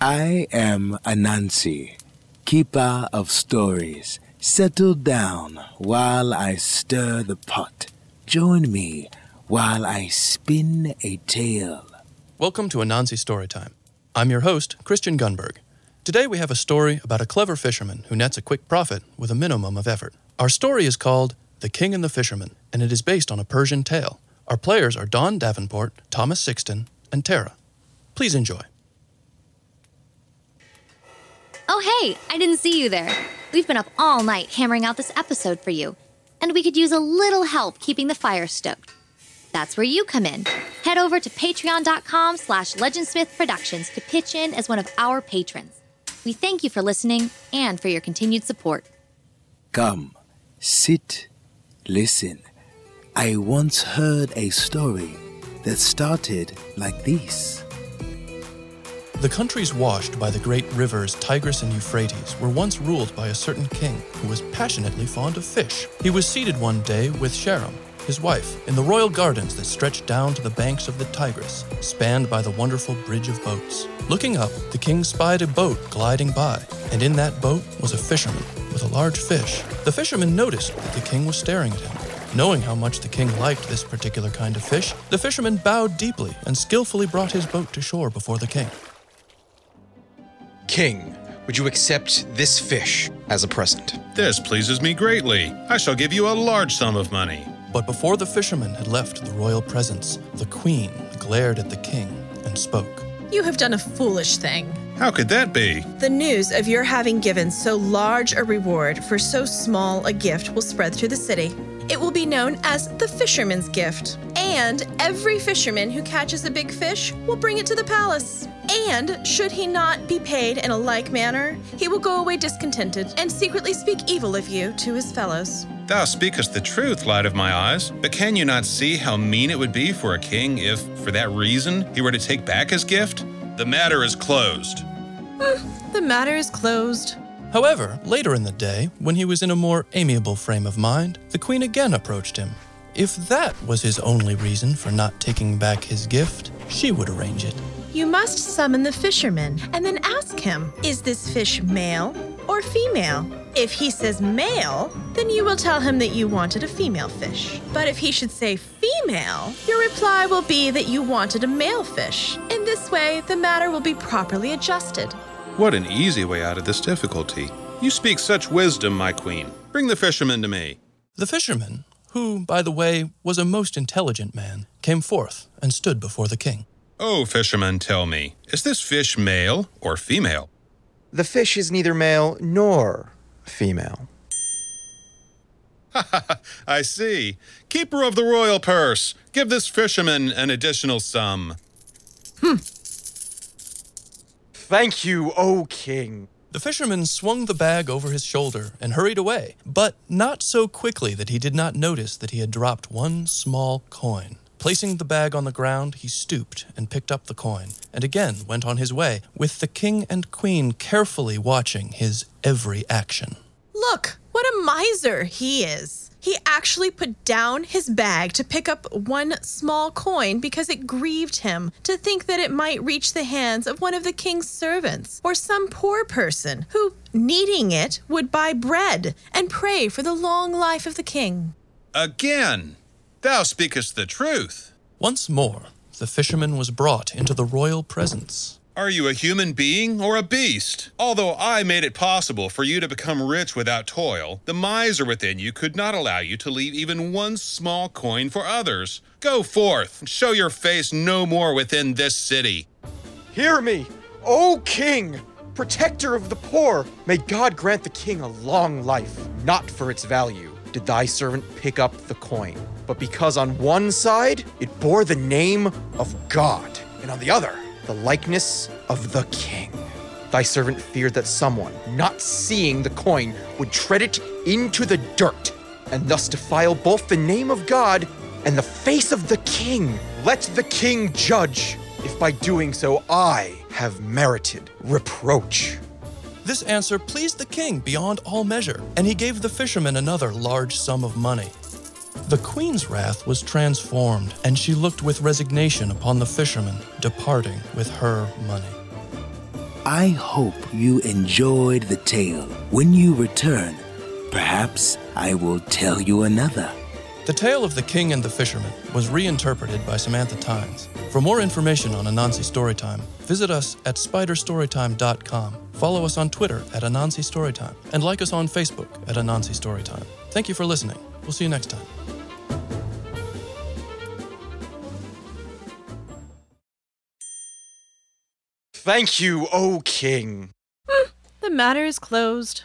I am Anansi, keeper of stories. Settle down while I stir the pot. Join me while I spin a tale. Welcome to Anansi Storytime. I'm your host, Christian Gunberg. Today we have a story about a clever fisherman who nets a quick profit with a minimum of effort. Our story is called The King and the Fisherman, and it is based on a Persian tale. Our players are Don Davenport, Thomas Sixton, and Tara. Please enjoy. Oh, hey, I didn't see you there. We've been up all night hammering out this episode for you, and we could use a little help keeping the fire stoked. That's where you come in. Head over to patreon.com slash legendsmith productions to pitch in as one of our patrons. We thank you for listening and for your continued support. Come, sit, listen. I once heard a story that started like this. The countries washed by the great rivers Tigris and Euphrates were once ruled by a certain king who was passionately fond of fish. He was seated one day with Sharam, his wife, in the royal gardens that stretched down to the banks of the Tigris, spanned by the wonderful bridge of boats. Looking up, the king spied a boat gliding by, and in that boat was a fisherman with a large fish. The fisherman noticed that the king was staring at him. Knowing how much the king liked this particular kind of fish, the fisherman bowed deeply and skillfully brought his boat to shore before the king. King, would you accept this fish as a present? This pleases me greatly. I shall give you a large sum of money. But before the fisherman had left the royal presence, the queen glared at the king and spoke. You have done a foolish thing. How could that be? The news of your having given so large a reward for so small a gift will spread through the city. It will be known as the fisherman's gift. And every fisherman who catches a big fish will bring it to the palace. And should he not be paid in a like manner, he will go away discontented and secretly speak evil of you to his fellows. Thou speakest the truth, light of my eyes. But can you not see how mean it would be for a king if, for that reason, he were to take back his gift? The matter is closed. The matter is closed. However, later in the day, when he was in a more amiable frame of mind, the queen again approached him. If that was his only reason for not taking back his gift, she would arrange it. You must summon the fisherman and then ask him Is this fish male or female? If he says male, then you will tell him that you wanted a female fish. But if he should say female, your reply will be that you wanted a male fish. In this way, the matter will be properly adjusted. What an easy way out of this difficulty. You speak such wisdom, my queen. Bring the fisherman to me. The fisherman, who, by the way, was a most intelligent man, came forth and stood before the king. Oh, fisherman, tell me, is this fish male or female? The fish is neither male nor female. Ha ha! I see. Keeper of the royal purse, give this fisherman an additional sum. Thank you, O king. The fisherman swung the bag over his shoulder and hurried away, but not so quickly that he did not notice that he had dropped one small coin. Placing the bag on the ground, he stooped and picked up the coin, and again went on his way, with the king and queen carefully watching his every action. Look, what a miser he is. He actually put down his bag to pick up one small coin because it grieved him to think that it might reach the hands of one of the king's servants or some poor person who, needing it, would buy bread and pray for the long life of the king. Again, thou speakest the truth. Once more, the fisherman was brought into the royal presence. Are you a human being or a beast? Although I made it possible for you to become rich without toil, the miser within you could not allow you to leave even one small coin for others. Go forth and show your face no more within this city. Hear me, O king, protector of the poor. May God grant the king a long life. Not for its value did thy servant pick up the coin, but because on one side it bore the name of God, and on the other, the likeness of the king. Thy servant feared that someone, not seeing the coin, would tread it into the dirt, and thus defile both the name of God and the face of the king. Let the king judge if by doing so I have merited reproach. This answer pleased the king beyond all measure, and he gave the fisherman another large sum of money. The queen's wrath was transformed, and she looked with resignation upon the fisherman departing with her money. I hope you enjoyed the tale. When you return, perhaps I will tell you another. The Tale of the King and the Fisherman was reinterpreted by Samantha Tynes. For more information on Anansi Storytime, visit us at spiderstorytime.com. Follow us on Twitter at Anansi Storytime and like us on Facebook at Anansi Storytime. Thank you for listening. We'll see you next time. Thank you, O king. The matter is closed.